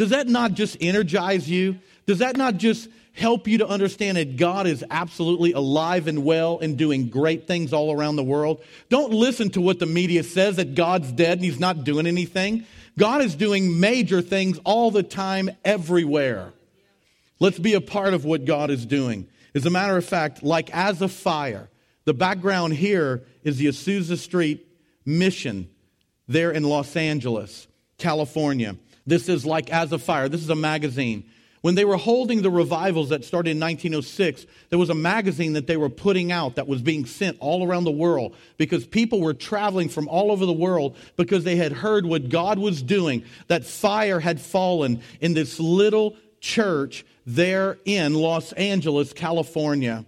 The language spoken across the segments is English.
Does that not just energize you? Does that not just help you to understand that God is absolutely alive and well and doing great things all around the world? Don't listen to what the media says that God's dead and he's not doing anything. God is doing major things all the time, everywhere. Let's be a part of what God is doing. As a matter of fact, like as a fire, the background here is the Azusa Street mission there in Los Angeles, California. This is like as a fire. This is a magazine. When they were holding the revivals that started in 1906, there was a magazine that they were putting out that was being sent all around the world because people were traveling from all over the world because they had heard what God was doing, that fire had fallen in this little church there in Los Angeles, California.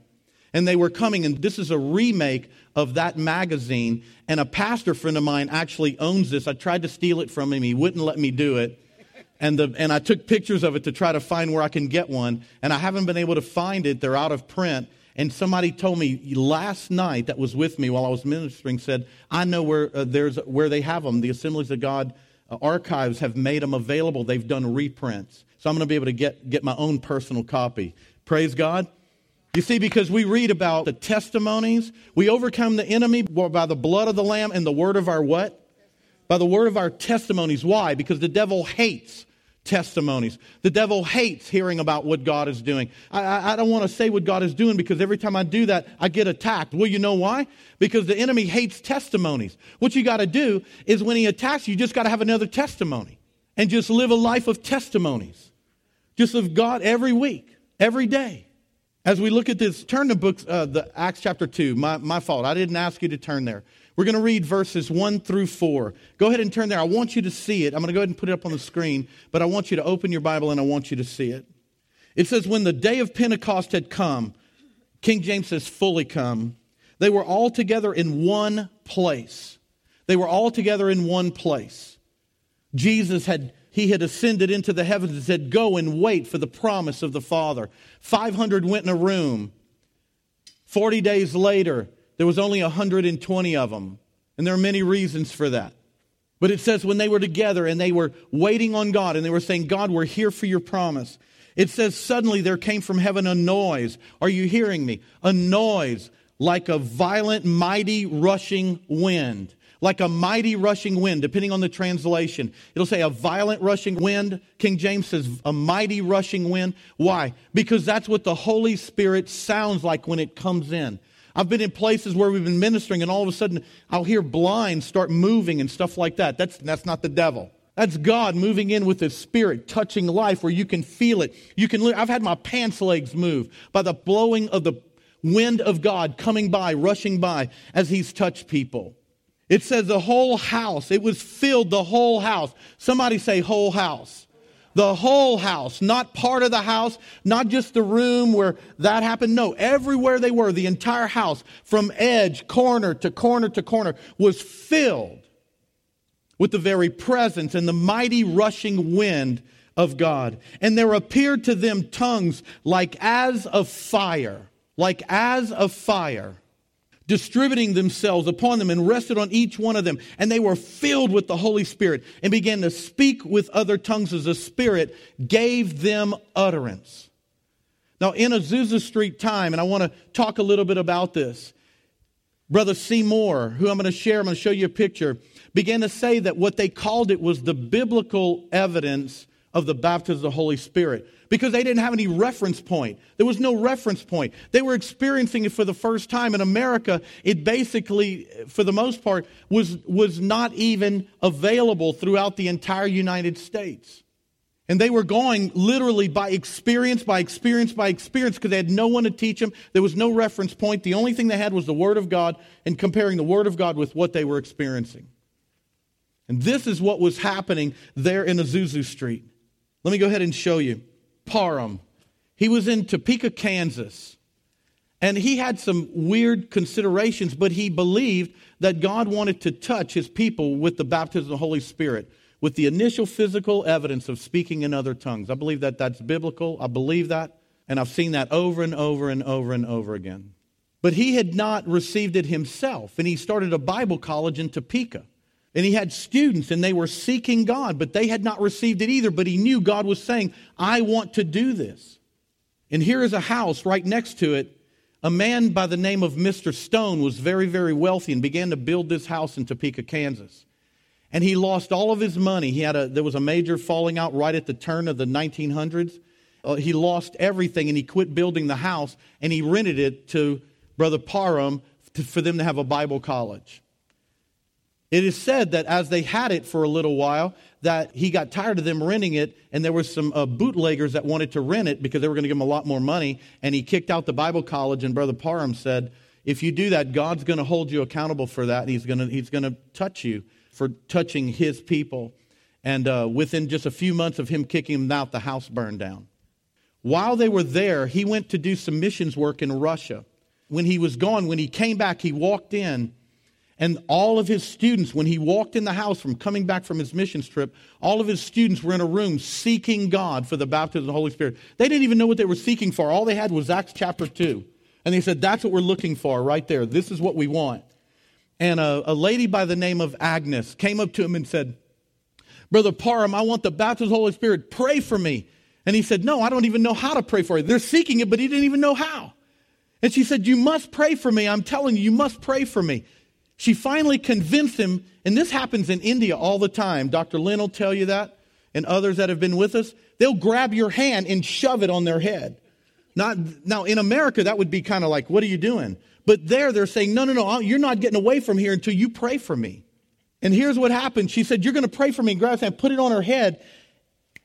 And they were coming, and this is a remake of that magazine. And a pastor friend of mine actually owns this. I tried to steal it from him, he wouldn't let me do it. And, the, and I took pictures of it to try to find where I can get one. And I haven't been able to find it. They're out of print. And somebody told me last night that was with me while I was ministering said, I know where, uh, there's, where they have them. The Assemblies of God uh, archives have made them available. They've done reprints. So I'm going to be able to get, get my own personal copy. Praise God. You see, because we read about the testimonies, we overcome the enemy by the blood of the Lamb and the word of our what? By the word of our testimonies. Why? Because the devil hates testimonies. The devil hates hearing about what God is doing. I, I, don't want to say what God is doing because every time I do that, I get attacked. Well, you know why? Because the enemy hates testimonies. What you got to do is when he attacks you, you just got to have another testimony and just live a life of testimonies. Just of God every week, every day. As we look at this, turn to books, uh, the Acts chapter 2. My, my fault. I didn't ask you to turn there. We're going to read verses 1 through 4. Go ahead and turn there. I want you to see it. I'm going to go ahead and put it up on the screen, but I want you to open your Bible and I want you to see it. It says, When the day of Pentecost had come, King James says, fully come, they were all together in one place. They were all together in one place. Jesus had he had ascended into the heavens and said, Go and wait for the promise of the Father. 500 went in a room. 40 days later, there was only 120 of them. And there are many reasons for that. But it says when they were together and they were waiting on God and they were saying, God, we're here for your promise. It says suddenly there came from heaven a noise. Are you hearing me? A noise like a violent, mighty, rushing wind. Like a mighty rushing wind, depending on the translation. It'll say a violent rushing wind. King James says a mighty rushing wind. Why? Because that's what the Holy Spirit sounds like when it comes in. I've been in places where we've been ministering, and all of a sudden I'll hear blinds start moving and stuff like that. That's, that's not the devil. That's God moving in with His Spirit, touching life where you can feel it. You can. I've had my pants legs move by the blowing of the wind of God coming by, rushing by as He's touched people. It says the whole house. It was filled the whole house. Somebody say whole house the whole house, not part of the house, not just the room where that happened. No, everywhere they were, the entire house, from edge, corner to corner to corner, was filled with the very presence and the mighty rushing wind of God. And there appeared to them tongues like as of fire, like as of fire distributing themselves upon them and rested on each one of them. And they were filled with the Holy Spirit and began to speak with other tongues as the Spirit gave them utterance. Now, in Azusa Street time, and I want to talk a little bit about this, Brother Seymour, who I'm going to share, I'm going to show you a picture, began to say that what they called it was the biblical evidence of the baptism of the Holy Spirit because they didn't have any reference point. There was no reference point. They were experiencing it for the first time. In America, it basically, for the most part, was, was not even available throughout the entire United States. And they were going literally by experience, by experience, by experience, because they had no one to teach them. There was no reference point. The only thing they had was the Word of God and comparing the Word of God with what they were experiencing. And this is what was happening there in Azusa Street. Let me go ahead and show you. Parham. He was in Topeka, Kansas. And he had some weird considerations, but he believed that God wanted to touch his people with the baptism of the Holy Spirit, with the initial physical evidence of speaking in other tongues. I believe that that's biblical. I believe that. And I've seen that over and over and over and over again. But he had not received it himself, and he started a Bible college in Topeka. And he had students and they were seeking God, but they had not received it either. But he knew God was saying, I want to do this. And here is a house right next to it. A man by the name of Mr. Stone was very, very wealthy and began to build this house in Topeka, Kansas. And he lost all of his money. He had a, there was a major falling out right at the turn of the 1900s. Uh, he lost everything and he quit building the house and he rented it to Brother Parham to, for them to have a Bible college. It is said that as they had it for a little while, that he got tired of them renting it, and there were some uh, bootleggers that wanted to rent it because they were going to give him a lot more money. And he kicked out the Bible college, and Brother Parham said, "If you do that, God's going to hold you accountable for that, and He's going to He's to touch you for touching His people." And uh, within just a few months of him kicking them out, the house burned down. While they were there, he went to do some missions work in Russia. When he was gone, when he came back, he walked in and all of his students, when he walked in the house from coming back from his missions trip, all of his students were in a room seeking God for the baptism of the Holy Spirit. They didn't even know what they were seeking for. All they had was Acts chapter 2. And they said, That's what we're looking for right there. This is what we want. And a, a lady by the name of Agnes came up to him and said, Brother Parham, I want the baptism of the Holy Spirit. Pray for me. And he said, No, I don't even know how to pray for you. They're seeking it, but he didn't even know how. And she said, You must pray for me. I'm telling you, you must pray for me. She finally convinced him, and this happens in India all the time. Dr. Lynn will tell you that, and others that have been with us. They'll grab your hand and shove it on their head. Not, now, in America, that would be kind of like, what are you doing? But there, they're saying, no, no, no, you're not getting away from here until you pray for me. And here's what happened. She said, You're going to pray for me. And grabbed hand, put it on her head.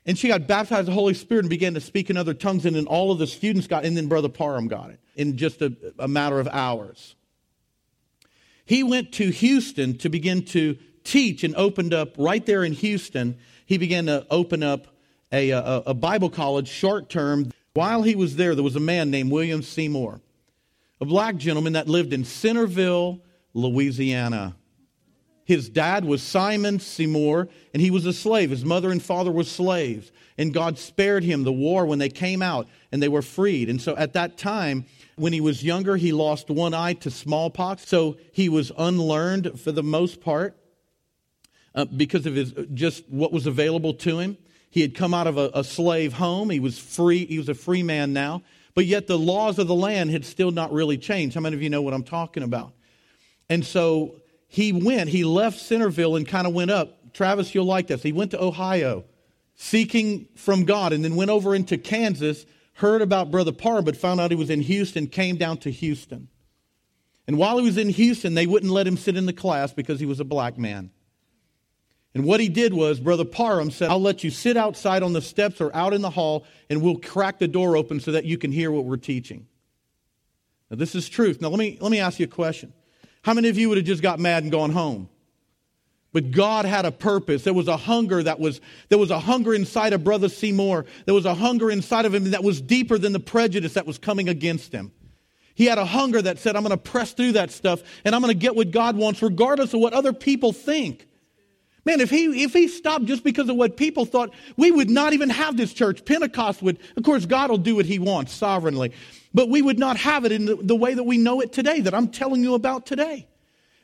And she got baptized the Holy Spirit and began to speak in other tongues. And then all of the students got, and then Brother Parham got it in just a, a matter of hours. He went to Houston to begin to teach and opened up right there in Houston. He began to open up a, a, a Bible college short term. While he was there, there was a man named William Seymour, a black gentleman that lived in Centerville, Louisiana. His dad was Simon Seymour, and he was a slave. His mother and father were slaves. And God spared him the war when they came out and they were freed. And so at that time, when he was younger, he lost one eye to smallpox. So he was unlearned for the most part uh, because of his just what was available to him. He had come out of a, a slave home. He was free. He was a free man now. But yet the laws of the land had still not really changed. How many of you know what I'm talking about? And so he went, he left Centerville and kind of went up. Travis, you'll like this. He went to Ohio seeking from God and then went over into Kansas, heard about Brother Parr, but found out he was in Houston, came down to Houston. And while he was in Houston, they wouldn't let him sit in the class because he was a black man. And what he did was, Brother Parham said, I'll let you sit outside on the steps or out in the hall, and we'll crack the door open so that you can hear what we're teaching. Now, this is truth. Now, let me, let me ask you a question. How many of you would have just got mad and gone home? But God had a purpose. There was a hunger that was, there was a hunger inside of Brother Seymour. There was a hunger inside of him that was deeper than the prejudice that was coming against him. He had a hunger that said, I'm going to press through that stuff and I'm going to get what God wants, regardless of what other people think. Man, if he, if he stopped just because of what people thought, we would not even have this church. Pentecost would, of course, God will do what he wants sovereignly, but we would not have it in the, the way that we know it today, that I'm telling you about today.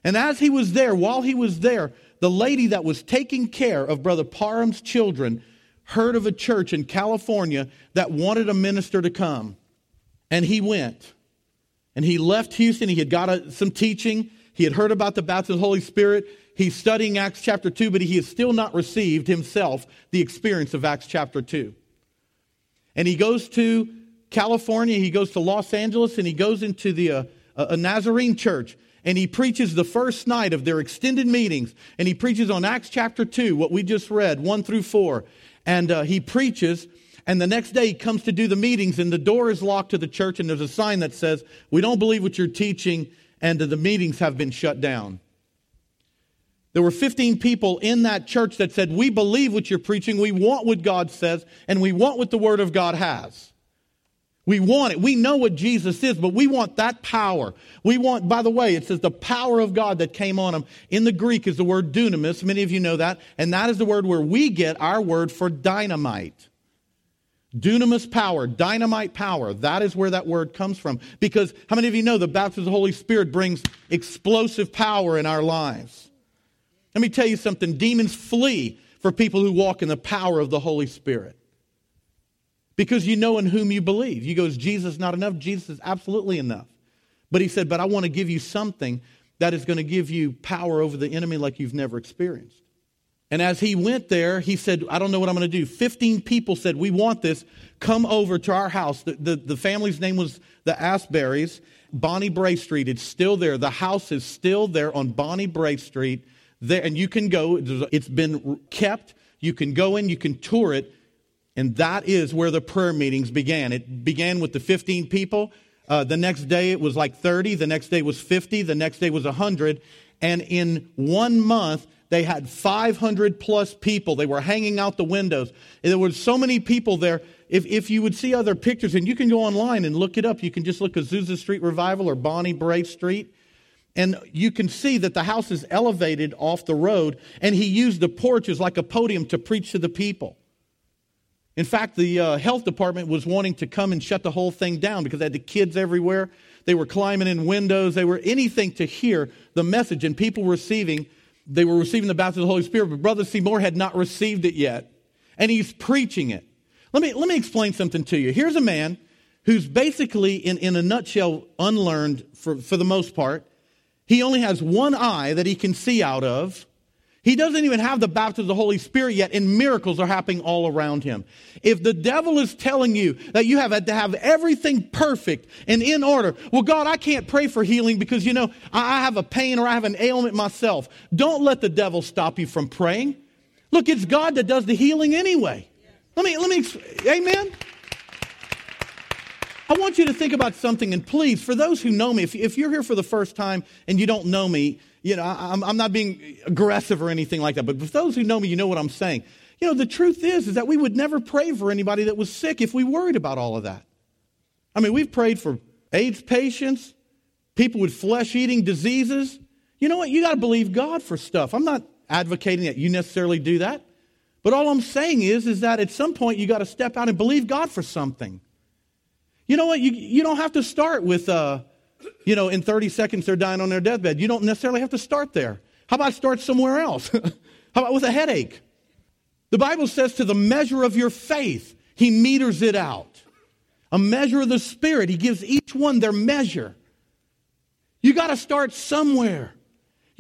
And as he was there, while he was there, the lady that was taking care of Brother Parham's children heard of a church in California that wanted a minister to come. And he went. And he left Houston. He had got a, some teaching. He had heard about the baptism of the Holy Spirit. He's studying Acts chapter 2, but he has still not received himself the experience of Acts chapter 2. And he goes to California, he goes to Los Angeles, and he goes into the uh, a Nazarene church. And he preaches the first night of their extended meetings. And he preaches on Acts chapter 2, what we just read, 1 through 4. And uh, he preaches, and the next day he comes to do the meetings, and the door is locked to the church, and there's a sign that says, We don't believe what you're teaching, and the meetings have been shut down. There were 15 people in that church that said, We believe what you're preaching. We want what God says, and we want what the Word of God has. We want it. We know what Jesus is, but we want that power. We want, by the way, it says the power of God that came on him. In the Greek is the word dunamis. Many of you know that. And that is the word where we get our word for dynamite. Dunamis power, dynamite power. That is where that word comes from. Because how many of you know the baptism of the Holy Spirit brings explosive power in our lives? Let me tell you something demons flee for people who walk in the power of the Holy Spirit. Because you know in whom you believe. You go, is Jesus not enough? Jesus is absolutely enough. But he said, but I want to give you something that is going to give you power over the enemy like you've never experienced. And as he went there, he said, I don't know what I'm going to do. 15 people said, We want this. Come over to our house. The, the, the family's name was the Asberries. Bonnie Brae Street. It's still there. The house is still there on Bonnie Brae Street. There, and you can go. It's been kept. You can go in. You can tour it. And that is where the prayer meetings began. It began with the 15 people. Uh, the next day it was like 30. The next day was 50. The next day was 100. And in one month, they had 500 plus people. They were hanging out the windows. And there were so many people there. If, if you would see other pictures, and you can go online and look it up, you can just look at Azusa Street Revival or Bonnie Brae Street. And you can see that the house is elevated off the road, and he used the porch as like a podium to preach to the people. In fact, the uh, health department was wanting to come and shut the whole thing down because they had the kids everywhere. They were climbing in windows. They were anything to hear the message, and people were receiving they were receiving the baptism of the Holy Spirit, but Brother Seymour had not received it yet. And he's preaching it. Let me, let me explain something to you. Here's a man who's basically, in, in a nutshell, unlearned for, for the most part. He only has one eye that he can see out of. He doesn't even have the baptism of the Holy Spirit yet, and miracles are happening all around him. If the devil is telling you that you have to have everything perfect and in order, well, God, I can't pray for healing because, you know, I have a pain or I have an ailment myself. Don't let the devil stop you from praying. Look, it's God that does the healing anyway. Let me, let me, amen? I want you to think about something, and please, for those who know me, if, if you're here for the first time and you don't know me, you know, I'm, I'm not being aggressive or anything like that, but for those who know me, you know what I'm saying. You know, the truth is, is that we would never pray for anybody that was sick if we worried about all of that. I mean, we've prayed for AIDS patients, people with flesh eating diseases. You know what? You got to believe God for stuff. I'm not advocating that you necessarily do that. But all I'm saying is, is that at some point you got to step out and believe God for something. You know what? You, you don't have to start with, uh, you know, in 30 seconds they're dying on their deathbed. You don't necessarily have to start there. How about start somewhere else? How about with a headache? The Bible says to the measure of your faith, he meters it out. A measure of the Spirit, he gives each one their measure. You got to start somewhere.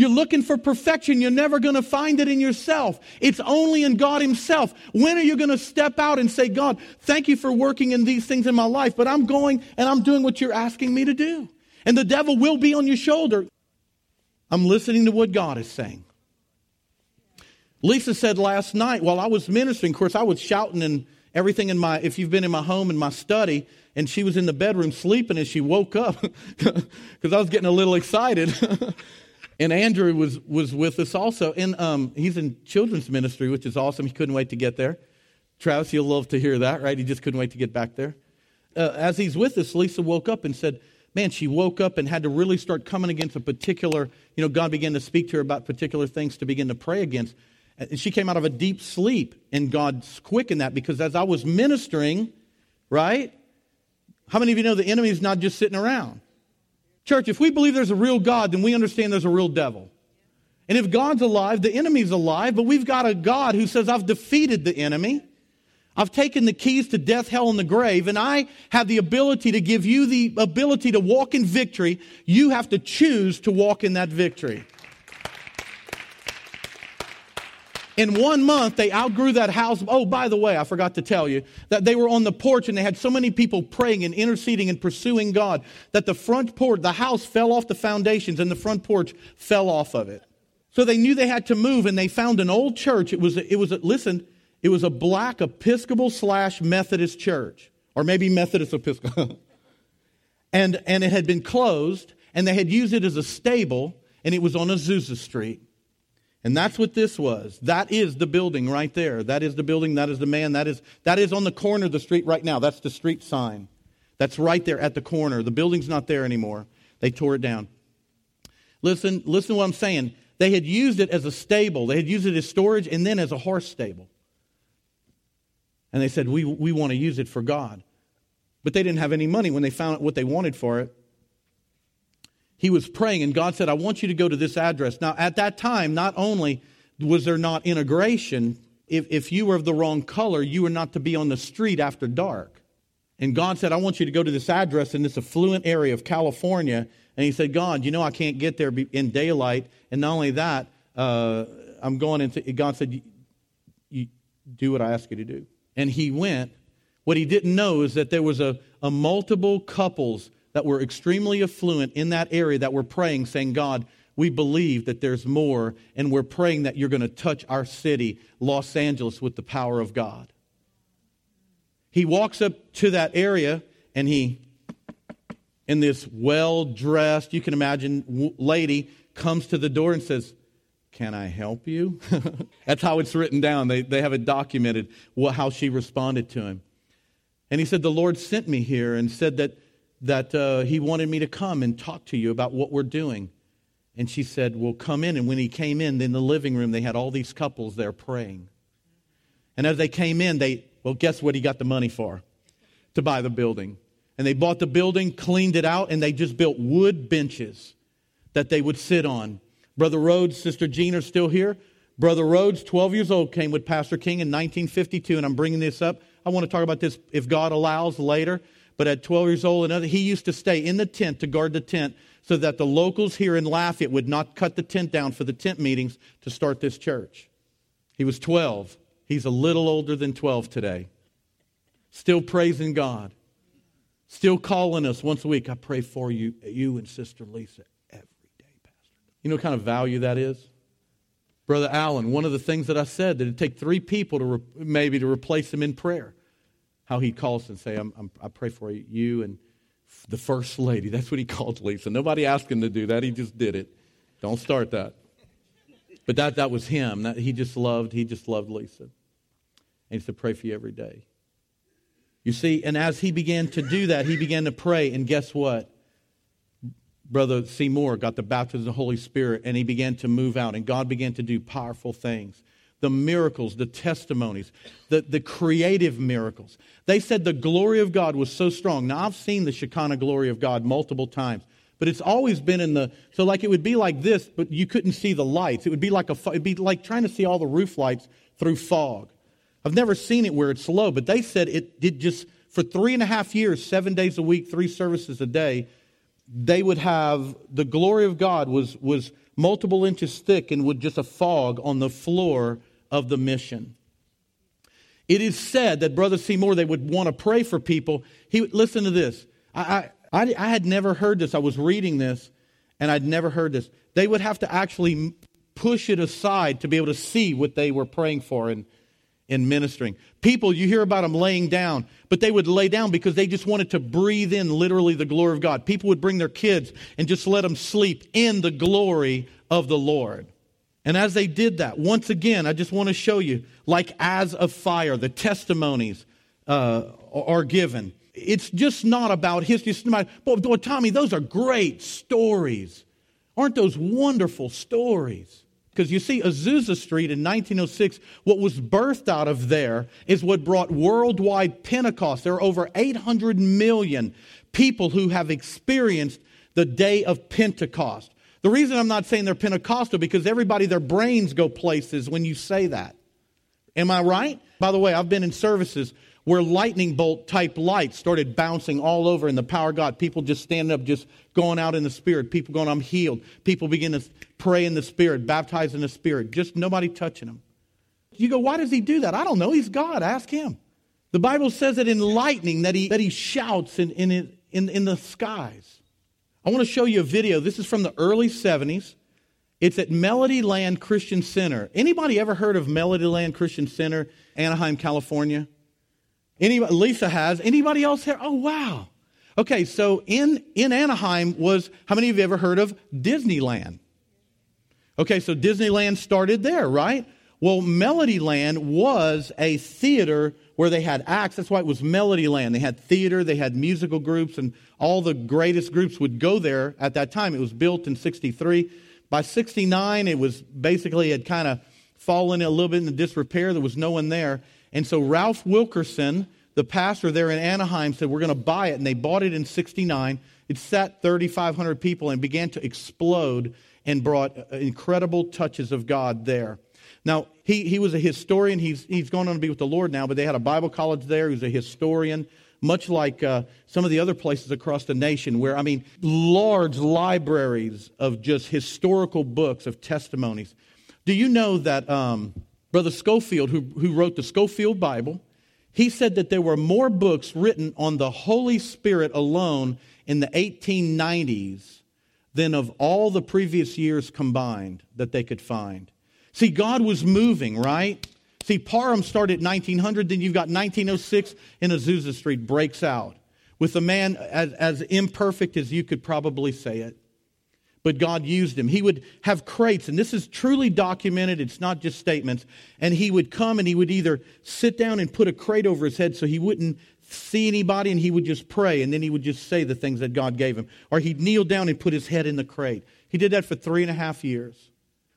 You're looking for perfection. You're never going to find it in yourself. It's only in God Himself. When are you going to step out and say, God, thank you for working in these things in my life, but I'm going and I'm doing what you're asking me to do? And the devil will be on your shoulder. I'm listening to what God is saying. Lisa said last night while I was ministering, of course, I was shouting and everything in my, if you've been in my home, in my study, and she was in the bedroom sleeping and she woke up because I was getting a little excited. and Andrew was, was with us also. And um, he's in children's ministry, which is awesome. He couldn't wait to get there. Travis, you'll love to hear that, right? He just couldn't wait to get back there. Uh, as he's with us, Lisa woke up and said, man, she woke up and had to really start coming against a particular, you know, God began to speak to her about particular things to begin to pray against. And she came out of a deep sleep, and God quickened that because as I was ministering, right? How many of you know the enemy is not just sitting around? Church, if we believe there's a real God, then we understand there's a real devil. And if God's alive, the enemy's alive, but we've got a God who says, I've defeated the enemy. I've taken the keys to death, hell, and the grave, and I have the ability to give you the ability to walk in victory. You have to choose to walk in that victory. In one month, they outgrew that house. Oh, by the way, I forgot to tell you that they were on the porch and they had so many people praying and interceding and pursuing God that the front porch, the house fell off the foundations and the front porch fell off of it. So they knew they had to move and they found an old church. It was, it was, listen, it was a black Episcopal slash Methodist church, or maybe Methodist Episcopal. and, and it had been closed, and they had used it as a stable, and it was on Azusa Street. And that's what this was. That is the building right there. That is the building. That is the man. That is, that is on the corner of the street right now. That's the street sign. That's right there at the corner. The building's not there anymore. They tore it down. Listen, listen to what I'm saying. They had used it as a stable. They had used it as storage and then as a horse stable. And they said, we, we want to use it for God. But they didn't have any money when they found out what they wanted for it. He was praying, and God said, I want you to go to this address. Now, at that time, not only was there not integration, if, if you were of the wrong color, you were not to be on the street after dark. And God said, I want you to go to this address in this affluent area of California. And he said, God, you know I can't get there in daylight. And not only that, uh, I'm going into, God said, you, you do what I ask you to do. And he went. What he didn't know is that there was a, a multiple couples that were extremely affluent in that area that were praying, saying, God, we believe that there's more, and we're praying that you're going to touch our city, Los Angeles, with the power of God. He walks up to that area and he, in this well dressed, you can imagine, lady, comes to the door and says, Can I help you? That's how it's written down. They, they have it documented how she responded to him. And he said, The Lord sent me here and said that, that uh, he wanted me to come and talk to you about what we're doing. And she said, Well, come in. And when he came in, in the living room, they had all these couples there praying. And as they came in, they, well, guess what he got the money for? To buy the building. And they bought the building, cleaned it out, and they just built wood benches that they would sit on. Brother Rhodes, Sister Jean are still here. Brother Rhodes, 12 years old, came with Pastor King in 1952, and I'm bringing this up. I want to talk about this if God allows later. But at 12 years old, another, he used to stay in the tent to guard the tent so that the locals here in Lafayette would not cut the tent down for the tent meetings to start this church. He was 12. He's a little older than 12 today. Still praising God. Still calling us once a week. I pray for you, you and Sister Lisa every day, Pastor. You know what kind of value that is? Brother Allen, one of the things that I said that it'd take three people to re- maybe to replace him in prayer. How he'd call us and say, I'm, I'm, I pray for you and the first lady. That's what he called Lisa. Nobody asked him to do that. He just did it. Don't start that. But that, that was him. That, he just loved, he just loved Lisa. And he said, pray for you every day. You see, and as he began to do that, he began to pray. And guess what? Brother Seymour got the baptism of the Holy Spirit and he began to move out. And God began to do powerful things the miracles, the testimonies, the, the creative miracles. They said the glory of God was so strong. Now, I've seen the Shekinah glory of God multiple times, but it's always been in the, so like it would be like this, but you couldn't see the lights. It would be like a, it'd be like trying to see all the roof lights through fog. I've never seen it where it's low, but they said it did just, for three and a half years, seven days a week, three services a day, they would have, the glory of God was, was multiple inches thick and would just a fog on the floor of the mission. It is said that Brother Seymour, they would want to pray for people. He listen to this. I, I, I had never heard this. I was reading this, and I'd never heard this. They would have to actually push it aside to be able to see what they were praying for and in ministering. People, you hear about them laying down, but they would lay down because they just wanted to breathe in literally the glory of God. People would bring their kids and just let them sleep in the glory of the Lord. And as they did that, once again, I just want to show you, like as of fire, the testimonies uh, are given. It's just not about history. It's not about, but, Tommy, those are great stories. Aren't those wonderful stories? Because you see, Azusa Street in 1906, what was birthed out of there is what brought worldwide Pentecost. There are over 800 million people who have experienced the day of Pentecost. The reason I'm not saying they're Pentecostal because everybody, their brains go places when you say that. Am I right? By the way, I've been in services where lightning bolt type lights started bouncing all over in the power of God. People just standing up, just going out in the Spirit. People going, I'm healed. People begin to pray in the Spirit, baptize in the Spirit. Just nobody touching them. You go, why does he do that? I don't know. He's God. Ask him. The Bible says that in lightning that he, that he shouts in, in, in, in the skies. I want to show you a video. This is from the early 70s. It's at Melody Land Christian Center. Anybody ever heard of Melody Land Christian Center, Anaheim, California? Anybody, Lisa has. Anybody else here? Oh, wow. Okay, so in, in Anaheim was, how many of you ever heard of Disneyland? Okay, so Disneyland started there, right? Well, Melody Land was a theater where they had acts. That's why it was Melody Land. They had theater, they had musical groups, and all the greatest groups would go there at that time. It was built in 63. By 69, it was basically had kind of fallen a little bit into disrepair. There was no one there. And so Ralph Wilkerson, the pastor there in Anaheim, said, We're going to buy it. And they bought it in 69. It sat 3,500 people and began to explode and brought uh, incredible touches of God there. Now, he, he was a historian. He's, he's gone on to be with the Lord now, but they had a Bible college there. He was a historian, much like uh, some of the other places across the nation, where, I mean, large libraries of just historical books of testimonies. Do you know that um, Brother Scofield, who, who wrote the Scofield Bible, he said that there were more books written on the Holy Spirit alone in the 1890s than of all the previous years combined that they could find. See, God was moving, right? See, Parham started 1900, then you've got 1906, and Azusa Street breaks out with a man as, as imperfect as you could probably say it. But God used him. He would have crates, and this is truly documented, it's not just statements. And he would come and he would either sit down and put a crate over his head so he wouldn't see anybody, and he would just pray, and then he would just say the things that God gave him. Or he'd kneel down and put his head in the crate. He did that for three and a half years.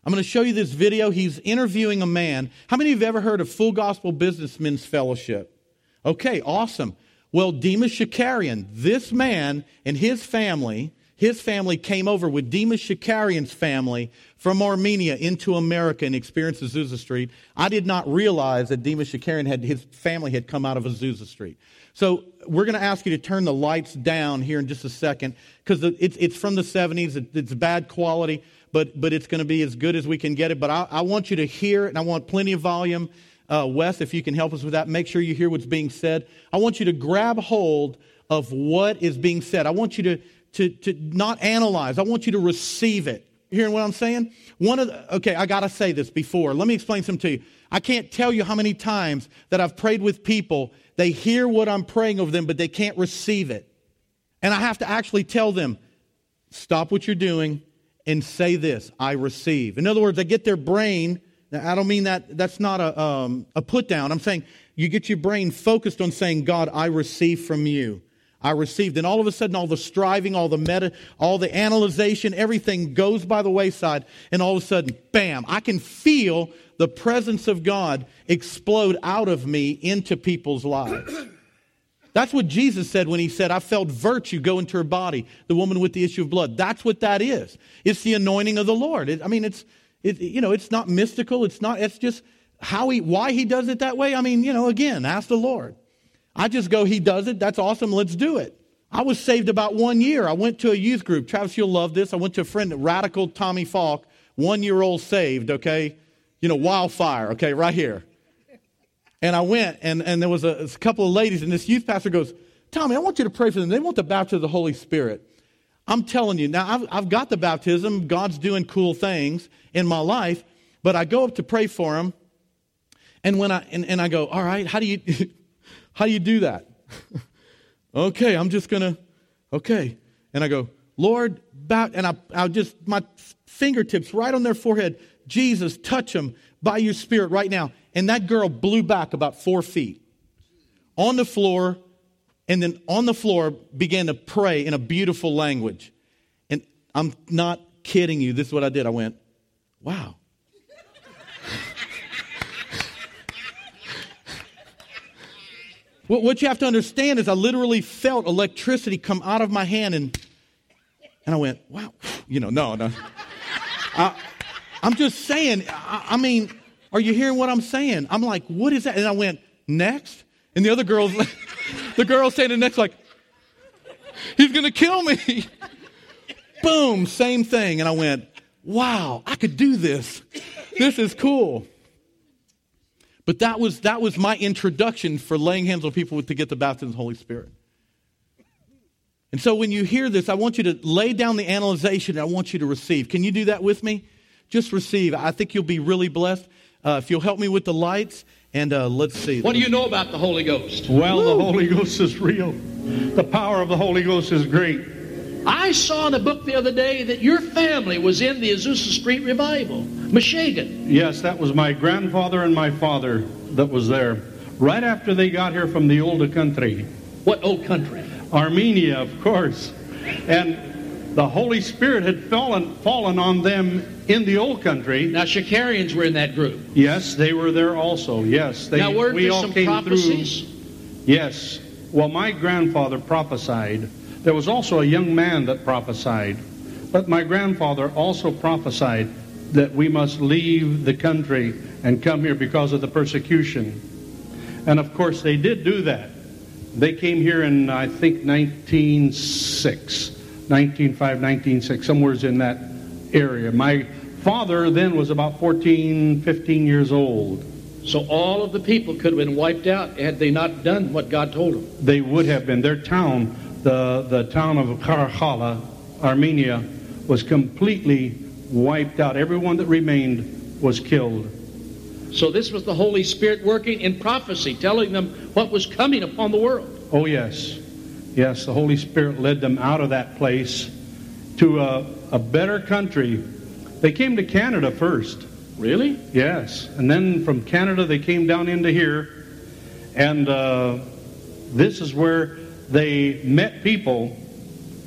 I'm going to show you this video. He's interviewing a man. How many of you have ever heard of Full Gospel Businessmen's Fellowship? Okay, awesome. Well, Demos Shakarian, this man and his family, his family came over with Demos Shakarian's family from Armenia into America and experienced Azusa Street. I did not realize that Demos Shakarian had his family had come out of Azusa Street. So we're going to ask you to turn the lights down here in just a second because it's, it's from the 70s. It's bad quality but, but it's going to be as good as we can get it. But I, I want you to hear and I want plenty of volume. Uh, Wes, if you can help us with that, make sure you hear what's being said. I want you to grab hold of what is being said. I want you to, to, to not analyze, I want you to receive it. Hearing what I'm saying? One of the, okay, I got to say this before. Let me explain something to you. I can't tell you how many times that I've prayed with people, they hear what I'm praying over them, but they can't receive it. And I have to actually tell them, stop what you're doing, and say this I receive. In other words, they get their brain. I don't mean that, that's not a, um, a put down. I'm saying you get your brain focused on saying, God, I receive from you. I received. And all of a sudden, all the striving, all the meta, all the analyzation, everything goes by the wayside. And all of a sudden, bam, I can feel the presence of God explode out of me into people's lives. That's what Jesus said when he said, I felt virtue go into her body, the woman with the issue of blood. That's what that is. It's the anointing of the Lord. It, I mean, it's, it, you know, it's not mystical. It's not, it's just how he, why he does it that way. I mean, you know, again, ask the Lord. I just go, he does it. That's awesome. Let's do it. I was saved about one year. I went to a youth group. Travis, you'll love this. I went to a friend, Radical Tommy Falk, one year old saved, okay? You know, wildfire, okay, right here. And I went, and, and there was a, a couple of ladies, and this youth pastor goes, Tommy, I want you to pray for them. They want the baptism of the Holy Spirit. I'm telling you, now I've, I've got the baptism. God's doing cool things in my life, but I go up to pray for them. And when I, and, and I go, all right, how do you, how do you do that? okay, I'm just going to, okay. And I go, Lord, bow, and I, I just, my fingertips right on their forehead, Jesus, touch them by your spirit right now. And that girl blew back about four feet on the floor, and then on the floor began to pray in a beautiful language. And I'm not kidding you. This is what I did. I went, wow. what you have to understand is I literally felt electricity come out of my hand and and I went, wow, you know, no, no. I, am just saying, I, I mean, are you hearing what I'm saying? I'm like, what is that? And I went, next. And the other girls, the girl saying next, like, he's going to kill me. Boom, same thing. And I went, wow, I could do this. This is cool. But that was, that was my introduction for laying hands on people to get the baptism of the Holy Spirit. And so when you hear this, I want you to lay down the analyzation and I want you to receive. Can you do that with me? Just receive. I think you'll be really blessed. Uh, if you'll help me with the lights, and uh, let's see. What do you know about the Holy Ghost? Well, Woo! the Holy Ghost is real. The power of the Holy Ghost is great. I saw in a book the other day that your family was in the Azusa Street revival, Michigan. Yes, that was my grandfather and my father that was there. Right after they got here from the old country. What old country? Armenia, of course. And the Holy Spirit had fallen, fallen on them in the old country. Now, Shakarians were in that group. Yes, they were there also. Yes, they, now, weren't we there all some came prophecies? through. Yes. Well, my grandfather prophesied There was also a young man that prophesied. But my grandfather also prophesied that we must leave the country and come here because of the persecution. And of course, they did do that. They came here in, I think, 1906, 1905, 1906, somewhere in that area. My father then was about 14, 15 years old. So all of the people could have been wiped out had they not done what God told them. They would have been. Their town, the, the town of Kara Kala, Armenia, was completely wiped out. Everyone that remained was killed. So this was the Holy Spirit working in prophecy, telling them what was coming upon the world. Oh, yes. Yes, the Holy Spirit led them out of that place to a, a better country. They came to Canada first. Really? Yes. And then from Canada, they came down into here. And uh, this is where they met people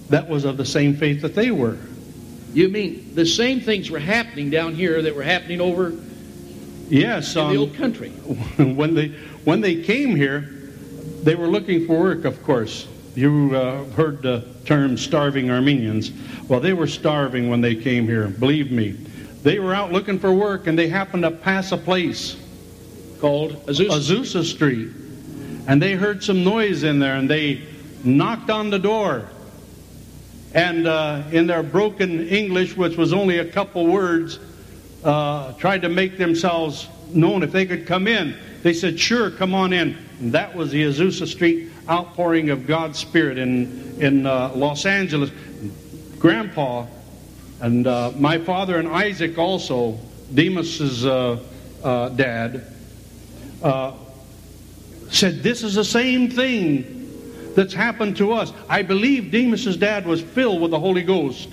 that was of the same faith that they were. You mean the same things were happening down here that were happening over Yes, in um, the old country? when they when they came here, they were looking for work. Of course, you uh, heard the term "starving Armenians." Well, they were starving when they came here. Believe me, they were out looking for work, and they happened to pass a place Called Azusa. Azusa Street, and they heard some noise in there, and they knocked on the door. And uh, in their broken English, which was only a couple words, uh, tried to make themselves known if they could come in. They said, "Sure, come on in." And that was the Azusa Street outpouring of God's Spirit in in uh, Los Angeles. Grandpa and uh, my father and Isaac also, Demos's uh, uh, dad, uh, said, This is the same thing that's happened to us. I believe Demos's dad was filled with the Holy Ghost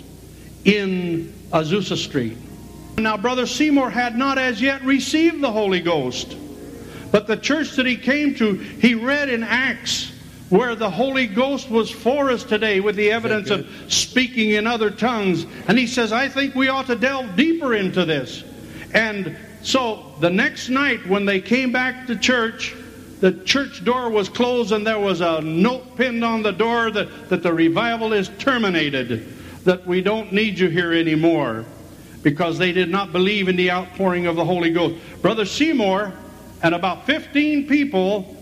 in Azusa Street. Now, Brother Seymour had not as yet received the Holy Ghost. But the church that he came to, he read in Acts where the Holy Ghost was for us today with the evidence of speaking in other tongues. And he says, I think we ought to delve deeper into this. And so the next night when they came back to church, the church door was closed and there was a note pinned on the door that, that the revival is terminated, that we don't need you here anymore because they did not believe in the outpouring of the Holy Ghost. Brother Seymour and about 15 people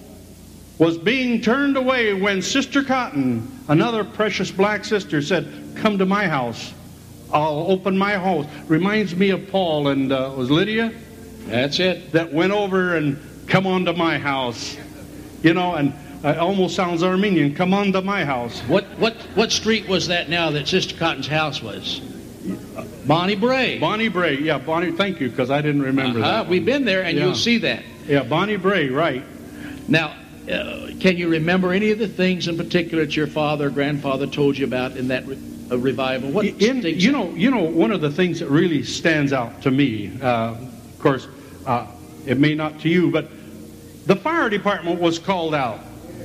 was being turned away when Sister Cotton, another precious black sister, said, Come to my house. I'll open my house. Reminds me of Paul and uh, was Lydia That's it. that went over and come on to my house. You know, and it almost sounds Armenian. Come on to my house. What what what street was that now that Sister Cotton's house was? Bonnie Brae. Bonnie Brae. Yeah, Bonnie, thank you, because I didn't remember Uh-huh. that. We've been there, and Yeah. you'll see that. Yeah, Bonnie Brae, right. Now, uh, can you remember any of the things in particular that your father or grandfather told you about in that re- uh, revival? What In, you know, you know, one of the things that really stands out to me, uh, of course, uh, it may not to you, but the fire department was called out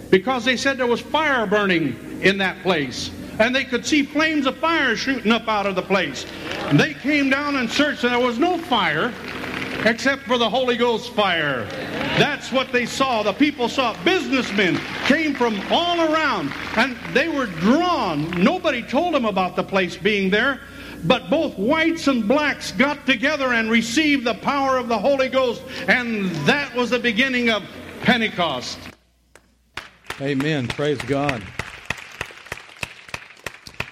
because they said there was fire burning in that place, and they could see flames of fire shooting up out of the place. And they came down and searched, and there was no fire except for the Holy Ghost fire. That's what they saw. The people saw businessmen came from all around and they were drawn. Nobody told them about the place being there, but both whites and blacks got together and received the power of the Holy Ghost, and that was the beginning of Pentecost. Amen. Praise God.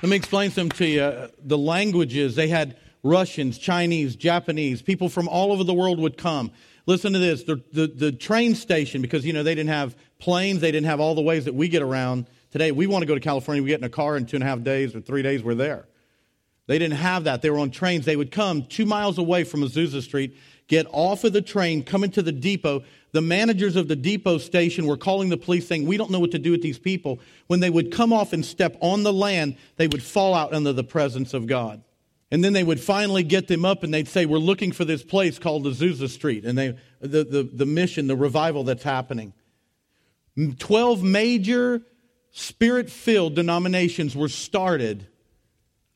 Let me explain some to you. The languages, they had Russians, Chinese, Japanese, people from all over the world would come. Listen to this. The, the, the train station, because, you know, they didn't have planes, they didn't have all the ways that we get around today. We want to go to California, we get in a car in two and a half days or three days, we're there. They didn't have that. They were on trains. They would come two miles away from Azusa Street, get off of the train, come into the depot. The managers of the depot station were calling the police saying, We don't know what to do with these people. When they would come off and step on the land, they would fall out under the presence of God. And then they would finally get them up and they'd say, We're looking for this place called Azusa Street. And they, the, the, the mission, the revival that's happening. 12 major spirit filled denominations were started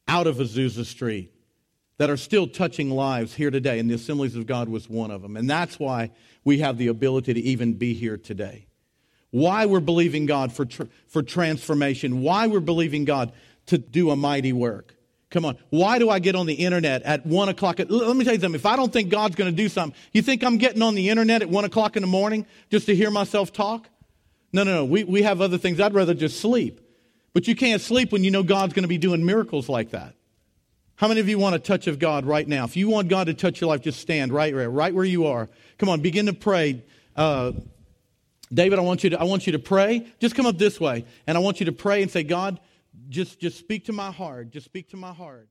out of Azusa Street that are still touching lives here today. And the Assemblies of God was one of them. And that's why we have the ability to even be here today. why we're believing God for, tr- for transformation, why we're believing God to do a mighty work. Come on. Why do I get on the internet at one o'clock? At, let me tell you something. If I don't think God's going to do something, you think I'm getting on the internet at one o'clock in the morning just to hear myself talk? No, no, no. We, we have other things. I'd rather just sleep. But you can't sleep when you know God's going to be doing miracles like that. How many of you want a touch of God right now? If you want God to touch your life, just stand right, right, right where you are. Come on, begin to pray. Uh, David, I want you to I want you to pray. Just come up this way, and I want you to pray and say, God, just just speak to my heart. Just speak to my heart.